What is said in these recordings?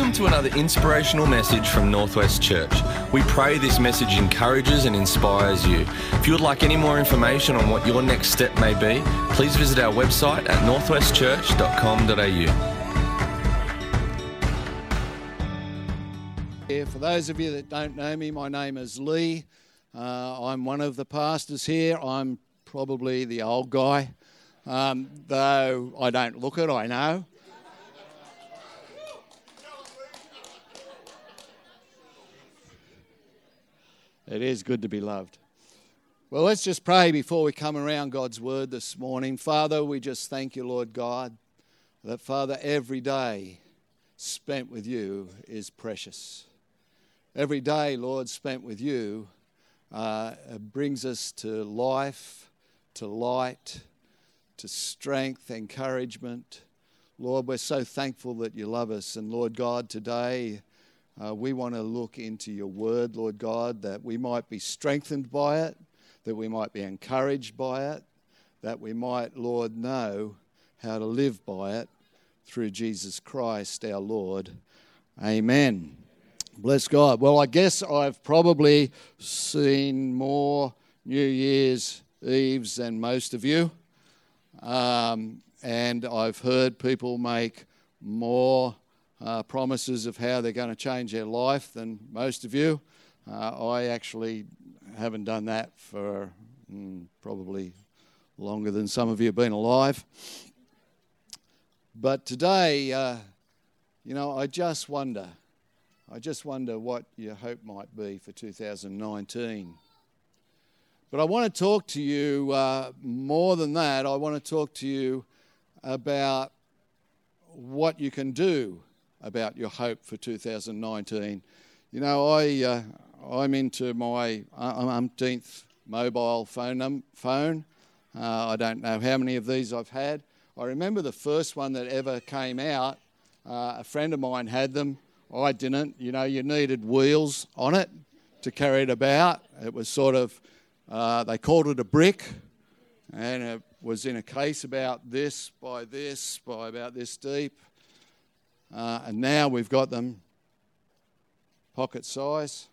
Welcome to another inspirational message from Northwest Church. We pray this message encourages and inspires you. If you would like any more information on what your next step may be, please visit our website at northwestchurch.com.au. Yeah, for those of you that don't know me, my name is Lee. Uh, I'm one of the pastors here. I'm probably the old guy, um, though I don't look it, I know. It is good to be loved. Well, let's just pray before we come around God's word this morning. Father, we just thank you, Lord God, that, Father, every day spent with you is precious. Every day, Lord, spent with you uh, brings us to life, to light, to strength, encouragement. Lord, we're so thankful that you love us. And Lord God, today, uh, we want to look into your word, Lord God, that we might be strengthened by it, that we might be encouraged by it, that we might, Lord, know how to live by it through Jesus Christ our Lord. Amen. Bless God. Well, I guess I've probably seen more New Year's Eves than most of you. Um, and I've heard people make more uh, promises of how they're going to change their life than most of you. Uh, I actually haven't done that for mm, probably longer than some of you have been alive. But today, uh, you know, I just wonder, I just wonder what your hope might be for 2019. But I want to talk to you uh, more than that. I want to talk to you about what you can do about your hope for 2019. You know, I, uh, I'm into my umpteenth mobile phone. Num- phone. Uh, I don't know how many of these I've had. I remember the first one that ever came out. Uh, a friend of mine had them. I didn't. You know, you needed wheels on it to carry it about. It was sort of, uh, they called it a brick, and it was in a case about this by this by about this deep. Uh, and now we've got them pocket size.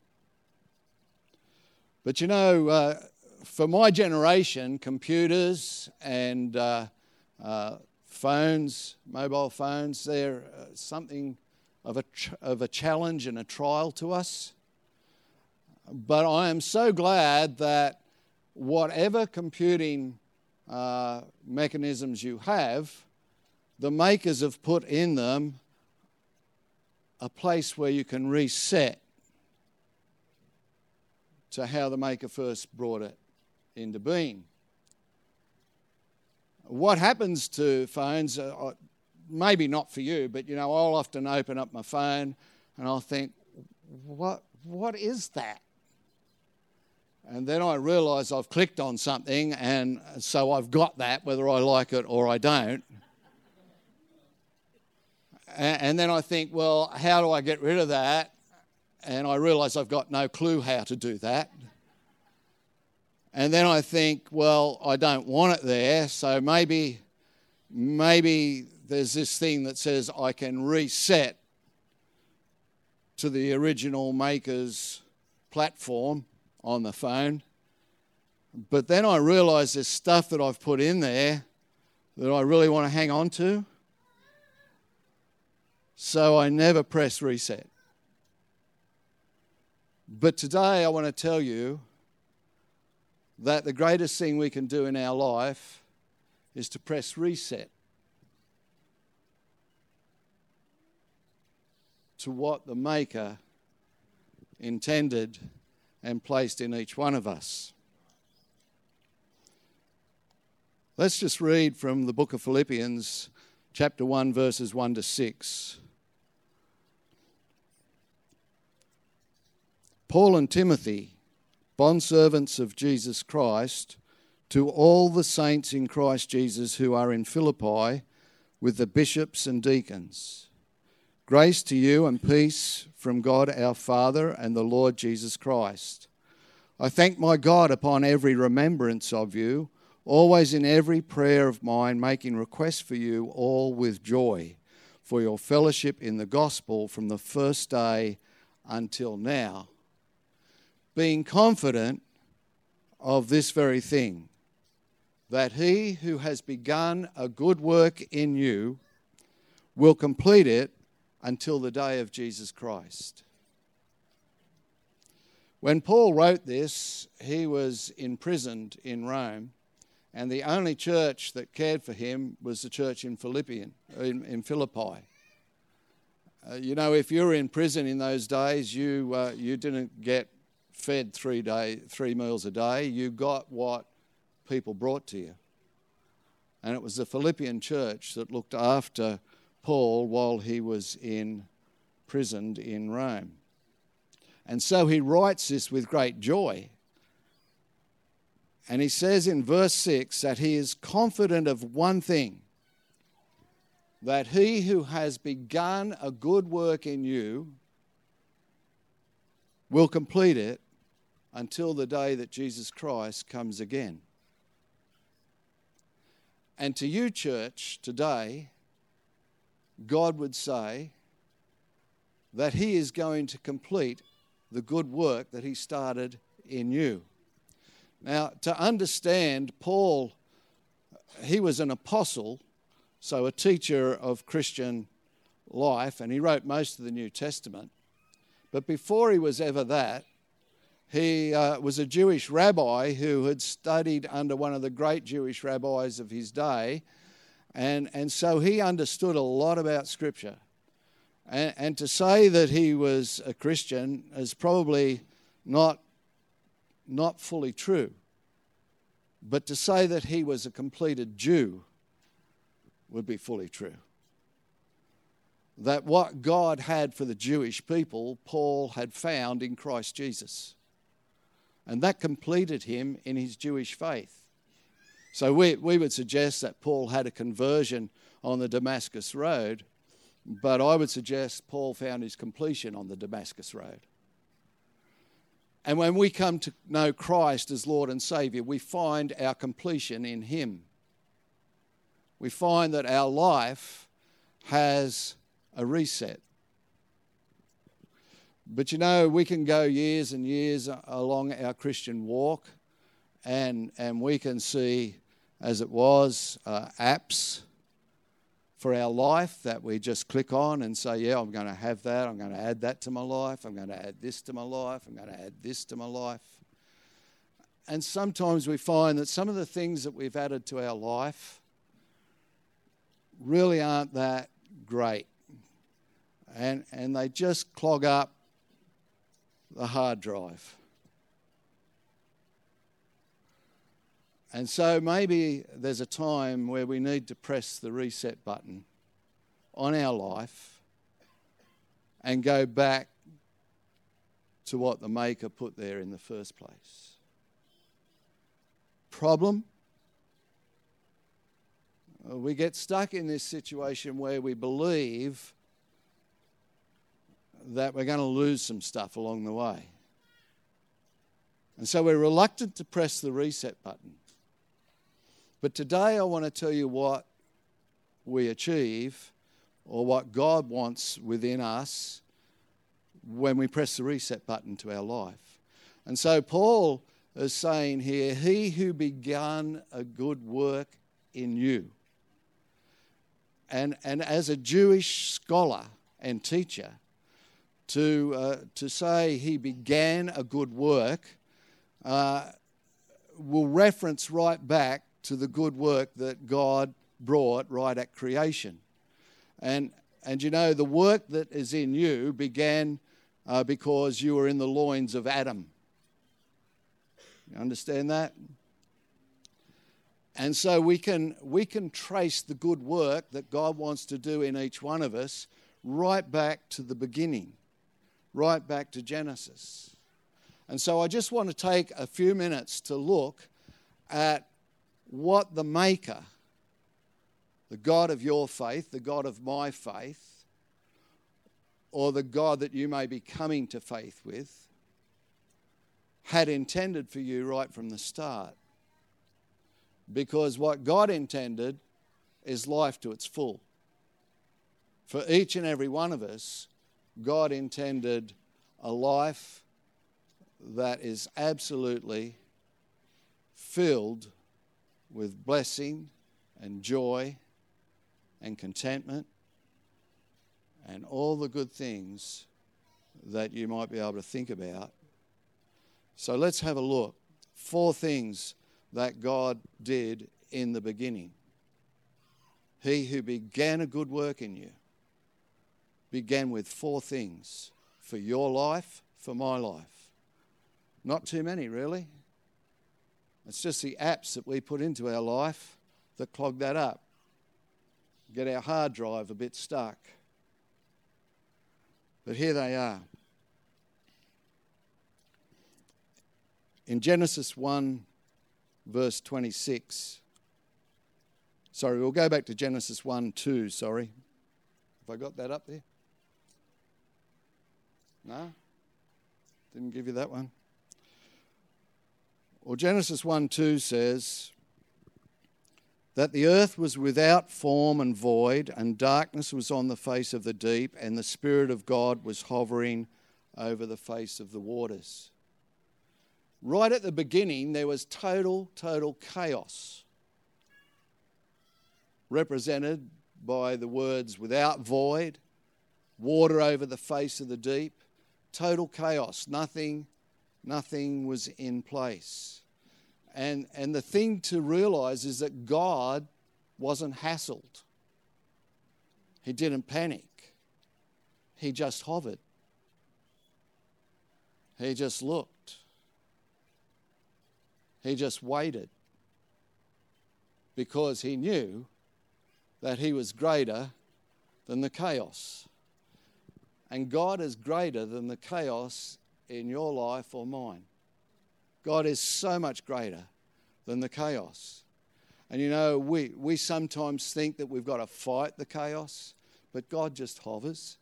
But you know, uh, for my generation, computers and uh, uh phones, mobile phones, they're uh, something of a, ch- of a challenge and a trial to us. But I am so glad that whatever computing uh, mechanisms you have, the makers have put in them a place where you can reset to how the Maker first brought it into being. What happens to phones, uh, uh, maybe not for you, but you know, I'll often open up my phone and I'll think, what, what is that? And then I realize I've clicked on something, and so I've got that, whether I like it or I don't. And then I think, well, how do I get rid of that? And I realize I've got no clue how to do that. And then I think, well, I don't want it there, so maybe, maybe there's this thing that says I can reset to the original maker's platform on the phone. But then I realize there's stuff that I've put in there that I really want to hang on to. So I never press reset. But today I want to tell you that the greatest thing we can do in our life is to press reset to what the Maker intended and placed in each one of us. Let's just read from the book of Philippians, chapter 1, verses 1 to 6. Paul and Timothy, bondservants of Jesus Christ, to all the saints in Christ Jesus who are in Philippi with the bishops and deacons. Grace to you and peace from God our Father and the Lord Jesus Christ. I thank my God upon every remembrance of you, always in every prayer of mine, making request for you all with joy for your fellowship in the gospel from the first day until now, being confident of this very thing, that he who has begun a good work in you will complete it until the day of Jesus Christ. When Paul wrote this, he was imprisoned in Rome, and the only church that cared for him was the church in, Philippian, in, in Philippi. Uh, you know, if you were in prison in those days, you, uh, you didn't get fed three, day, three meals a day. You got what people brought to you. And it was the Philippian church that looked after Paul while he was imprisoned in Rome. And so he writes this with great joy. And he says in verse 6 that he is confident of one thing that he who has begun a good work in you will complete it until the day that Jesus Christ comes again. And to you, church, today, God would say that He is going to complete the good work that He started in you. Now, to understand, Paul, he was an apostle, so a teacher of Christian life, and he wrote most of the New Testament. But before he was ever that, he uh, was a Jewish rabbi who had studied under one of the great Jewish rabbis of his day. And, and so he understood a lot about Scripture. And, and to say that he was a Christian is probably not, not fully true. But to say that he was a completed Jew would be fully true. That what God had for the Jewish people, Paul had found in Christ Jesus. And that completed him in his Jewish faith. So we, we would suggest that Paul had a conversion on the Damascus Road, but I would suggest Paul found his completion on the Damascus Road. And when we come to know Christ as Lord and Savior, we find our completion in Him. We find that our life has a reset. But you know, we can go years and years along our Christian walk, and, and we can see, as it was, uh, apps for our life that we just click on and say, Yeah, I'm going to have that. I'm going to add that to my life. I'm going to add this to my life. I'm going to add this to my life. And sometimes we find that some of the things that we've added to our life really aren't that great. And, and they just clog up the hard drive. And so maybe there's a time where we need to press the reset button on our life and go back to what the Maker put there in the first place. Problem? We get stuck in this situation where we believe that we're going to lose some stuff along the way. And so we're reluctant to press the reset button. But today I want to tell you what we achieve or what God wants within us when we press the reset button to our life. And so Paul is saying here, He who began a good work in you. And, and as a Jewish scholar and teacher, to, uh, to say he began a good work uh, will reference right back to the good work that God brought right at creation. And, and you know, the work that is in you began uh, because you were in the loins of Adam. You understand that? And so we can, we can trace the good work that God wants to do in each one of us right back to the beginning right back to Genesis. And so I just want to take a few minutes to look at what the Maker, the God of your faith, the God of my faith, or the God that you may be coming to faith with, had intended for you right from the start. Because what God intended is life to its full. For each and every one of us, God intended a life that is absolutely filled with blessing and joy and contentment and all the good things that you might be able to think about. So let's have a look. Four things that God did in the beginning. He who began a good work in you began with four things for your life, for my life. Not too many, really. It's just the apps that we put into our life that clog that up, get our hard drive a bit stuck. But here they are. In Genesis 1, verse 26, sorry, we'll go back to Genesis 1 2, sorry. Have I got that up there? No? Didn't give you that one? Well, Genesis 1 2 says that the earth was without form and void, and darkness was on the face of the deep, and the Spirit of God was hovering over the face of the waters. Right at the beginning, there was total, total chaos, represented by the words without void, water over the face of the deep, total chaos. Nothing, nothing was in place. And, and the thing to realize is that God wasn't hassled. He didn't panic. He just hovered. He just looked. He just waited because he knew that he was greater than the chaos. And God is greater than the chaos in your life or mine. God is so much greater than the chaos. And you know, we, we sometimes think that we've got to fight the chaos, but God just hovers.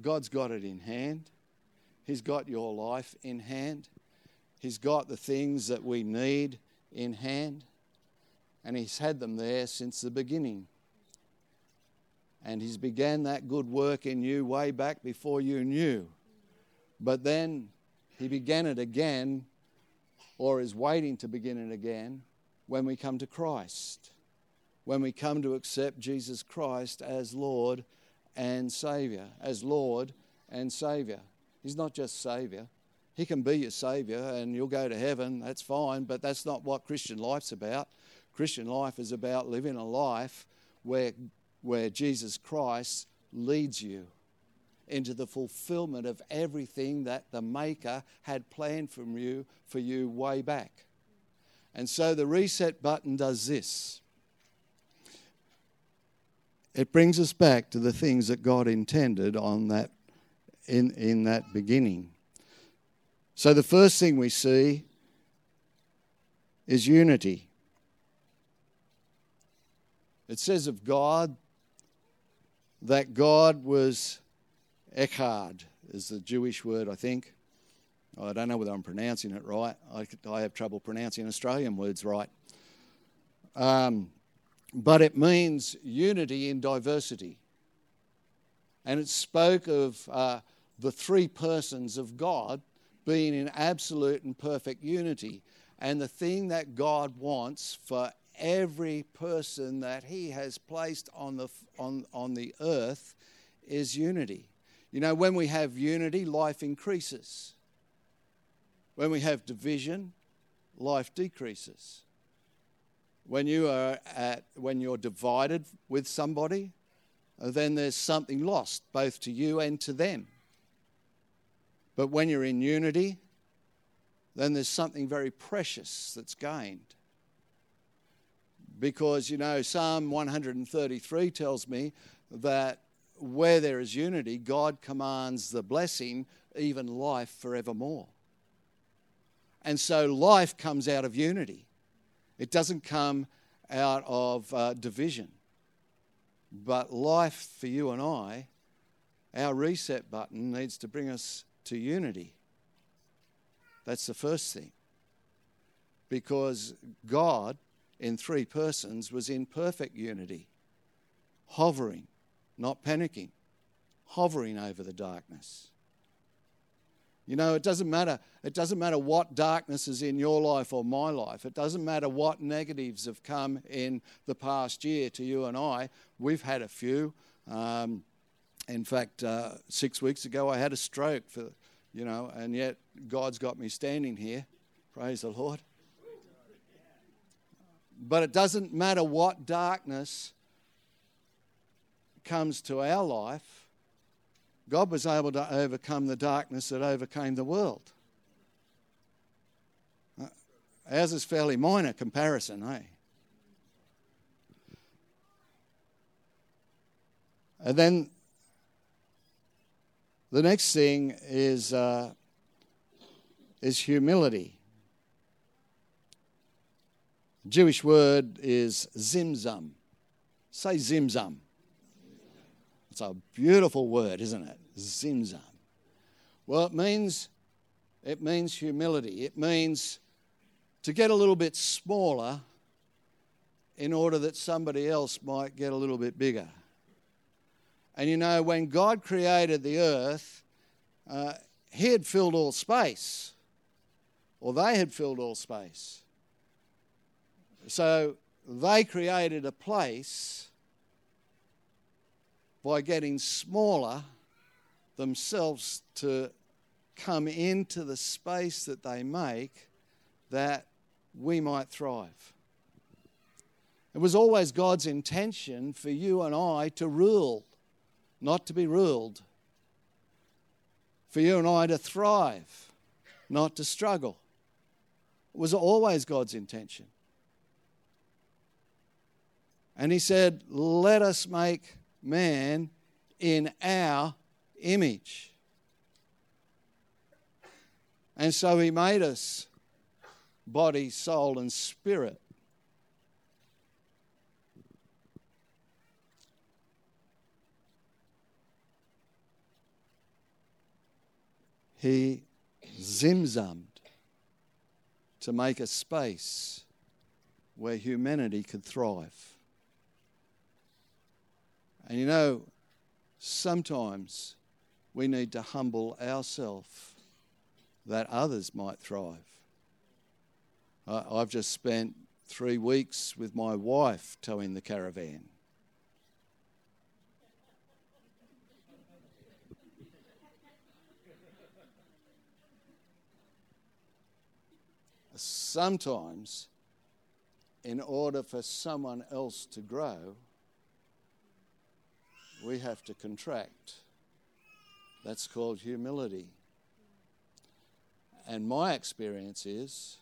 God's got it in hand. He's got your life in hand. He's got the things that we need in hand. And He's had them there since the beginning and He's began that good work in you way back before you knew. But then He began it again, or is waiting to begin it again, when we come to Christ, when we come to accept Jesus Christ as Lord and Savior, as Lord and Savior. He's not just Savior. He can be your Savior and you'll go to heaven, that's fine, but that's not what Christian life's about. Christian life is about living a life where where Jesus Christ leads you into the fulfillment of everything that the Maker had planned from you for you way back. And so the reset button does this. It brings us back to the things that God intended on that in, in that beginning. So the first thing we see is unity. It says of God that God was Echad, is the Jewish word, I think. I don't know whether I'm pronouncing it right. I, I have trouble pronouncing Australian words right. Um, but it means unity in diversity. And it spoke of uh, the three persons of God being in absolute and perfect unity. And the thing that God wants for every person that He has placed on the, on, on the earth is unity. You know, when we have unity, life increases. When we have division, life decreases. When you are at, when you're divided with somebody, uh, then there's something lost, both to you and to them. But when you're in unity, then there's something very precious that's gained because, you know, Psalm 133 tells me that where there is unity, God commands the blessing, even life forevermore. And so life comes out of unity, it doesn't come out of uh, division. But life for you and I, our reset button needs to bring us to unity. That's the first thing. Because God in three persons was in perfect unity. hovering, not panicking, hovering over the darkness. You know, it doesn't matter. It doesn't matter what darkness is in your life or my life. It doesn't matter what negatives have come in the past year to you and I. We've had a few. Um, in fact, uh, six weeks ago, I had a stroke for, you know, and yet God's got me standing here. Praise the Lord. But it doesn't matter what darkness comes to our life, God was able to overcome the darkness that overcame the world. Uh, ours is fairly minor comparison, eh? And then the next thing is, uh, is humility. Jewish word is zimzum. Say zimzum. It's a beautiful word, isn't it? Zimzum. Well, it means it means humility. It means to get a little bit smaller in order that somebody else might get a little bit bigger. And you know, when God created the earth, uh, He had filled all space, or they had filled all space. So they created a place by getting smaller themselves to come into the space that they make that we might thrive. It was always God's intention for you and I to rule, not to be ruled. For you and I to thrive, not to struggle. It was always God's intention. And he said, Let us make man in our image. And so he made us body, soul, and spirit. He zimzummed to make a space where humanity could thrive. And you know, sometimes we need to humble ourselves that others might thrive. I've just spent three weeks with my wife towing the caravan. Sometimes, in order for someone else to grow, we have to contract. That's called humility. And my experience is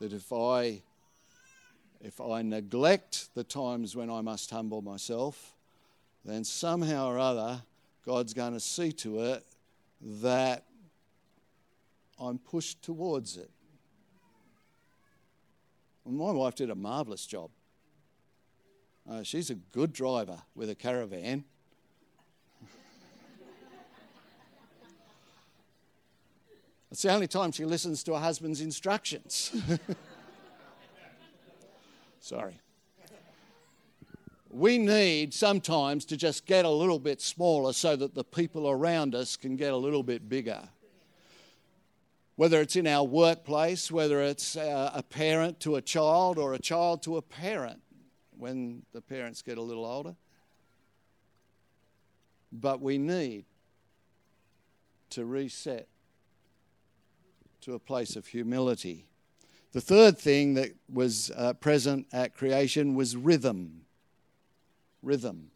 that if I if I neglect the times when I must humble myself, then somehow or other God's going to see to it that I'm pushed towards it. my wife did a marvelous job. Uh, she's a good driver with a caravan. It's the only time she listens to her husband's instructions. Sorry. We need sometimes to just get a little bit smaller so that the people around us can get a little bit bigger. Whether it's in our workplace, whether it's uh, a parent to a child or a child to a parent when the parents get a little older. But we need to reset to a place of humility. The third thing that was uh, present at creation was rhythm. Rhythm.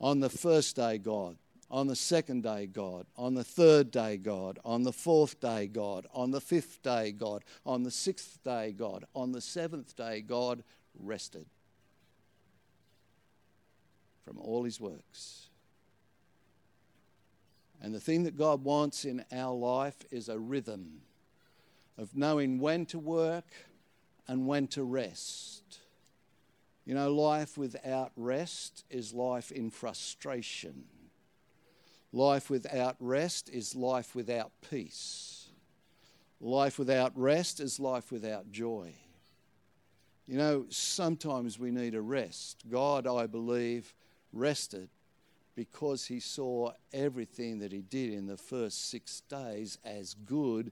On the first day, God. On the second day, God. On the third day, God. On the fourth day, God. On the fifth day, God. On the sixth day, God. On the seventh day, God rested from all his works. And the thing that God wants in our life is a rhythm of knowing when to work and when to rest. You know, life without rest is life in frustration. Life without rest is life without peace. Life without rest is life without joy. You know, sometimes we need a rest. God, I believe, rested because he saw everything that he did in the first six days as good.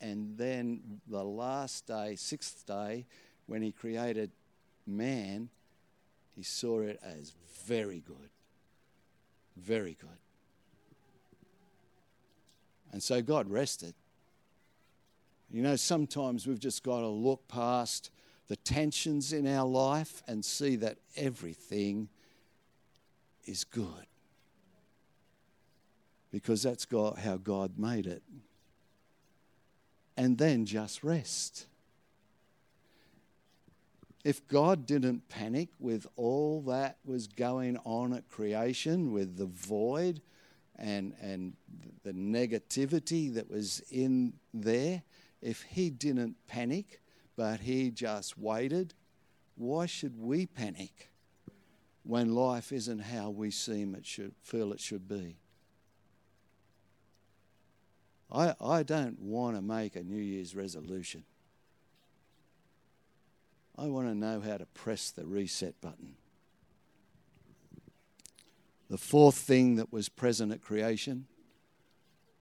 And then the last day, sixth day, when he created man, he saw it as very good. Very good. And so God rested. You know, sometimes we've just got to look past the tensions in our life and see that everything is good. Because that's God, how God made it. And then just rest. If God didn't panic with all that was going on at creation, with the void and, and the negativity that was in there, if He didn't panic, but He just waited, why should we panic when life isn't how we seem it should, feel it should be? I, I don't want to make a New Year's resolution. I want to know how to press the reset button. The fourth thing that was present at creation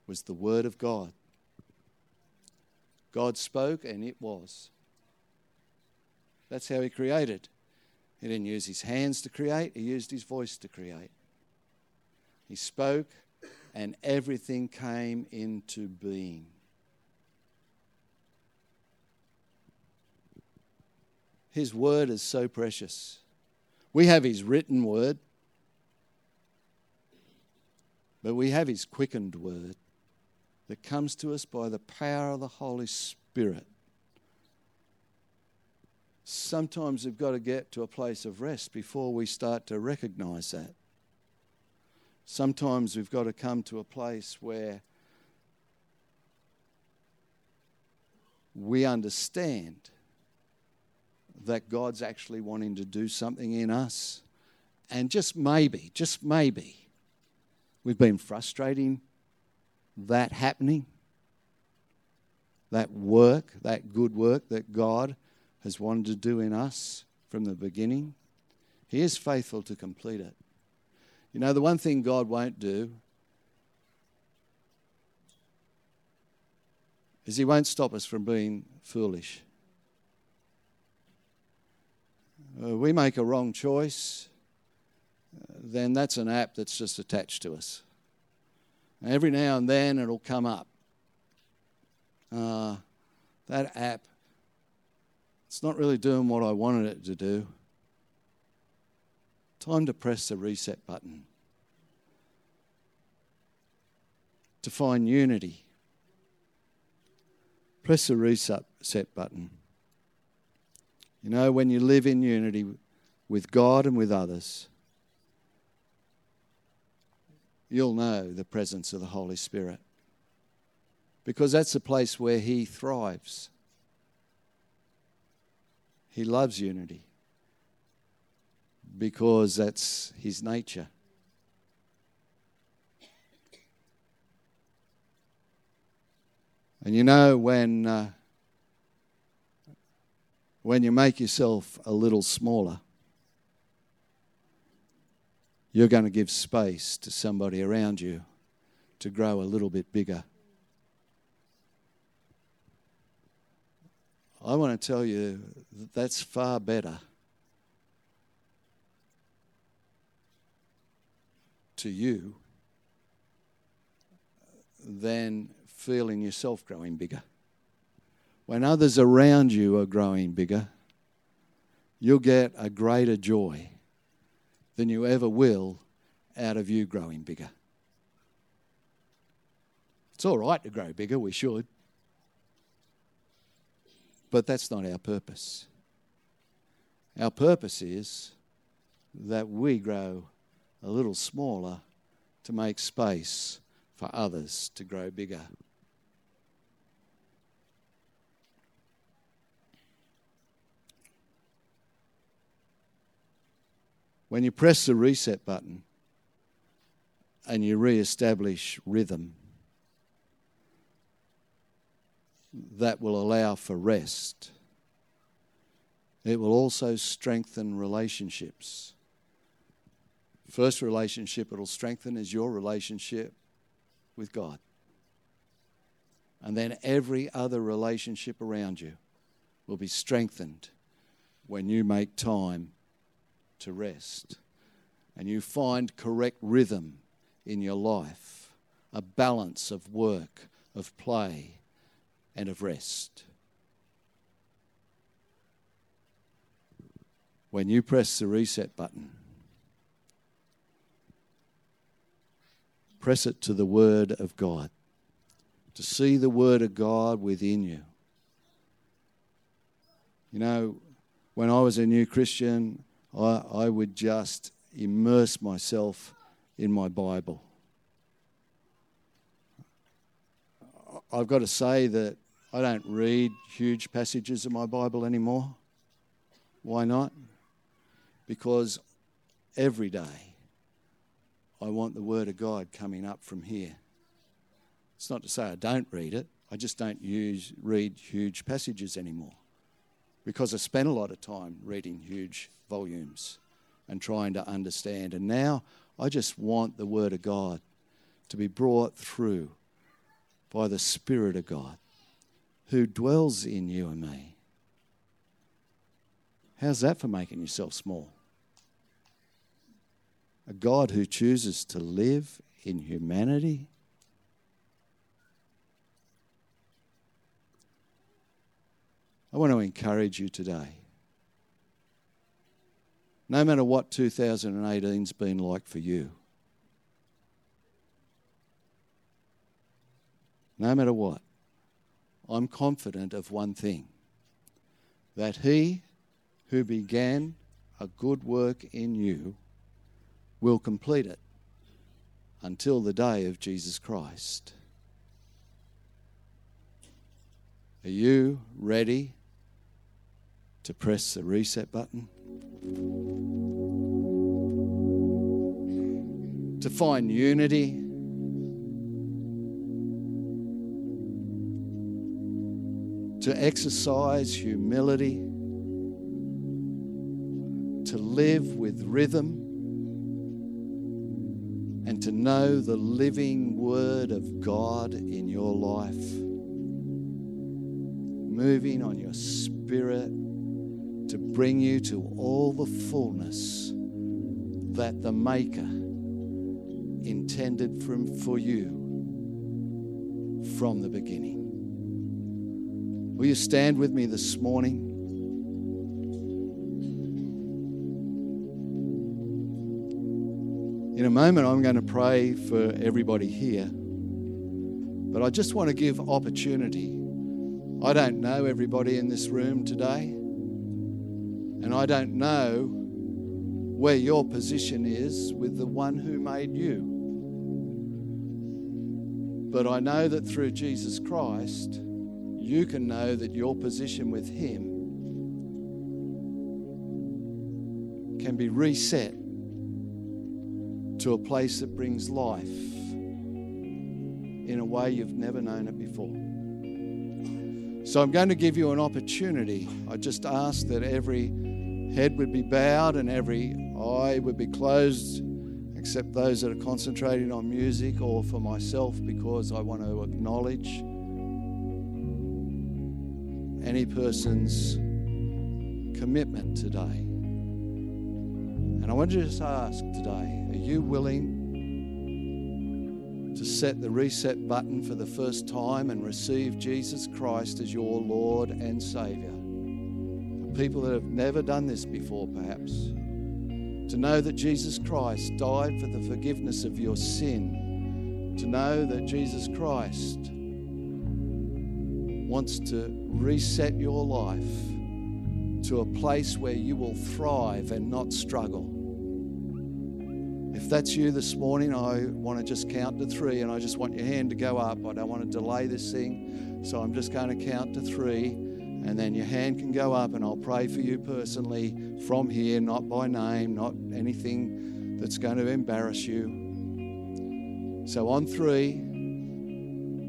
was the Word of God. God spoke and it was. That's how He created. He didn't use His hands to create, He used His voice to create. He spoke and everything came into being. His word is so precious. We have His written word, but we have His quickened word that comes to us by the power of the Holy Spirit. Sometimes we've got to get to a place of rest before we start to recognize that. Sometimes we've got to come to a place where we understand that God's actually wanting to do something in us. And just maybe, just maybe, we've been frustrating that happening, that work, that good work that God has wanted to do in us from the beginning. He is faithful to complete it. You know, the one thing God won't do is He won't stop us from being foolish. uh, we make a wrong choice, uh, then that's an app that's just attached to us. Every now and then it'll come up. Uh, that app, it's not really doing what I wanted it to do. Time to press the reset button. To find unity. Press the reset button. You know, when you live in unity with God and with others, you'll know the presence of the Holy Spirit. Because that's the place where He thrives. He loves unity because that's His nature. And you know, when. Uh, when you make yourself a little smaller, you're going to give space to somebody around you to grow a little bit bigger. I want to tell you that that's far better to you than feeling yourself growing bigger when others around you are growing bigger, you'll get a greater joy than you ever will out of you growing bigger. It's all right to grow bigger, we should. But that's not our purpose. Our purpose is that we grow a little smaller to make space for others to grow bigger. When you press the reset button and you re-establish rhythm, that will allow for rest. it will also strengthen relationships. First relationship it'll strengthen is your relationship with God. And then every other relationship around you will be strengthened when you make time to rest and you find correct rhythm in your life, a balance of work, of play, and of rest. When you press the reset button, press it to the Word of God, to see the Word of God within you. You know, when I was a new Christian, I, I would just immerse myself in my Bible. I've got to say that I don't read huge passages of my Bible anymore. Why not? Because every day I want the Word of God coming up from here. It's not to say I don't read it, I just don't use, read huge passages anymore because I spent a lot of time reading huge volumes and trying to understand. And now I just want the Word of God to be brought through by the Spirit of God who dwells in you and me. How's that for making yourself small? A God who chooses to live in humanity. I want to encourage you today no matter what 2018's been like for you. No matter what, I'm confident of one thing that he who began a good work in you will complete it until the day of Jesus Christ. Are you ready to press the reset button? to find unity. To exercise humility, to live with rhythm, to know the living Word of God in your life, moving on your spirit to bring you to all the fullness that the Maker intended from, for you from the beginning. Will you stand with me this morning? In a moment, I'm going to pray for everybody here. But I just want to give opportunity. I don't know everybody in this room today. And I don't know where your position is with the one who made you. But I know that through Jesus Christ, you can know that your position with Him can be reset to a place that brings life in a way you've never known it before. So I'm going to give you an opportunity. I just ask that every head would be bowed and every eye would be closed except those that are concentrating on music or for myself because I want to acknowledge any person's commitment today. And I want you to just ask today are you willing to set the reset button for the first time and receive Jesus Christ as your Lord and Savior? For people that have never done this before, perhaps to know that Jesus Christ died for the forgiveness of your sin, to know that Jesus Christ wants to reset your life to a place where you will thrive and not struggle. If that's you this morning, I want to just count to three and I just want your hand to go up. I don't want to delay this thing, so I'm just going to count to three and then your hand can go up and I'll pray for you personally from here, not by name, not anything that's going to embarrass you. So on three,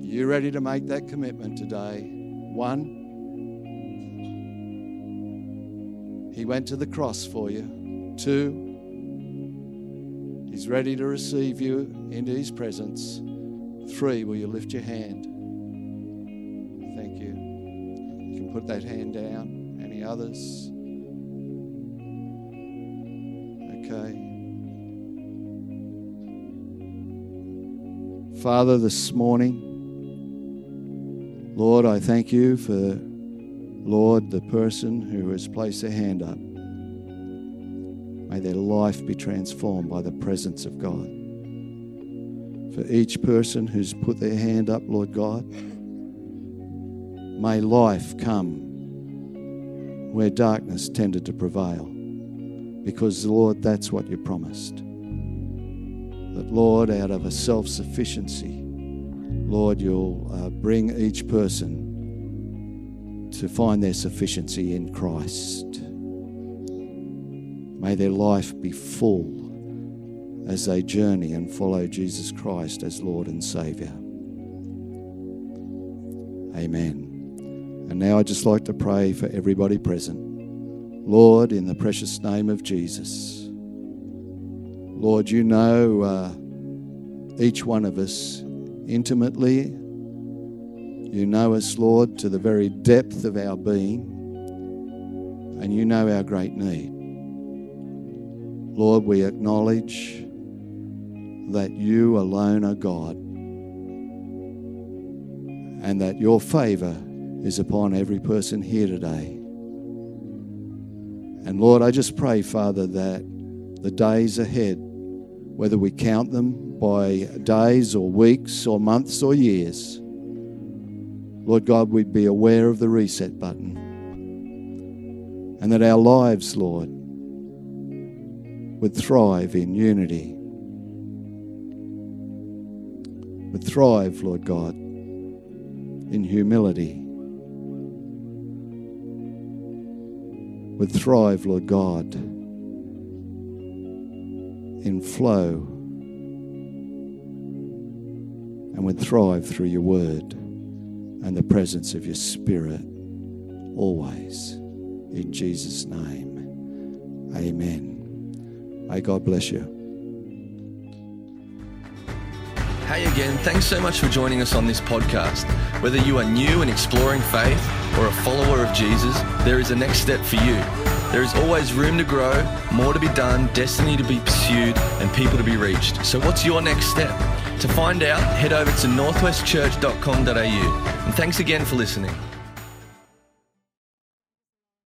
you ready to make that commitment today? One, He went to the cross for you. Two, He's ready to receive you into His presence. Three, will you lift your hand? Thank you. You can put that hand down. Any others? Okay. Father, this morning, Lord, I thank you for, Lord, the person who has placed their hand up. May their life be transformed by the presence of God. For each person who's put their hand up, Lord God, may life come where darkness tended to prevail. Because, Lord, that's what you promised. That, Lord, out of a self sufficiency, Lord, you'll uh, bring each person to find their sufficiency in Christ. May their life be full as they journey and follow Jesus Christ as Lord and Savior. Amen. And now I'd just like to pray for everybody present. Lord, in the precious name of Jesus, Lord, you know uh, each one of us intimately. You know us, Lord, to the very depth of our being, and you know our great need. Lord, we acknowledge that you alone are God and that your favor is upon every person here today. And Lord, I just pray, Father, that the days ahead, whether we count them by days or weeks or months or years, Lord God, we'd be aware of the reset button. And that our lives, Lord, would thrive in unity, would thrive, Lord God, in humility, would thrive, Lord God, in flow, and would thrive through your word and the presence of your spirit always. In Jesus' name, amen. May God bless you. Hey again, thanks so much for joining us on this podcast. Whether you are new and exploring faith or a follower of Jesus, there is a next step for you. There is always room to grow, more to be done, destiny to be pursued, and people to be reached. So, what's your next step? To find out, head over to northwestchurch.com.au. And thanks again for listening.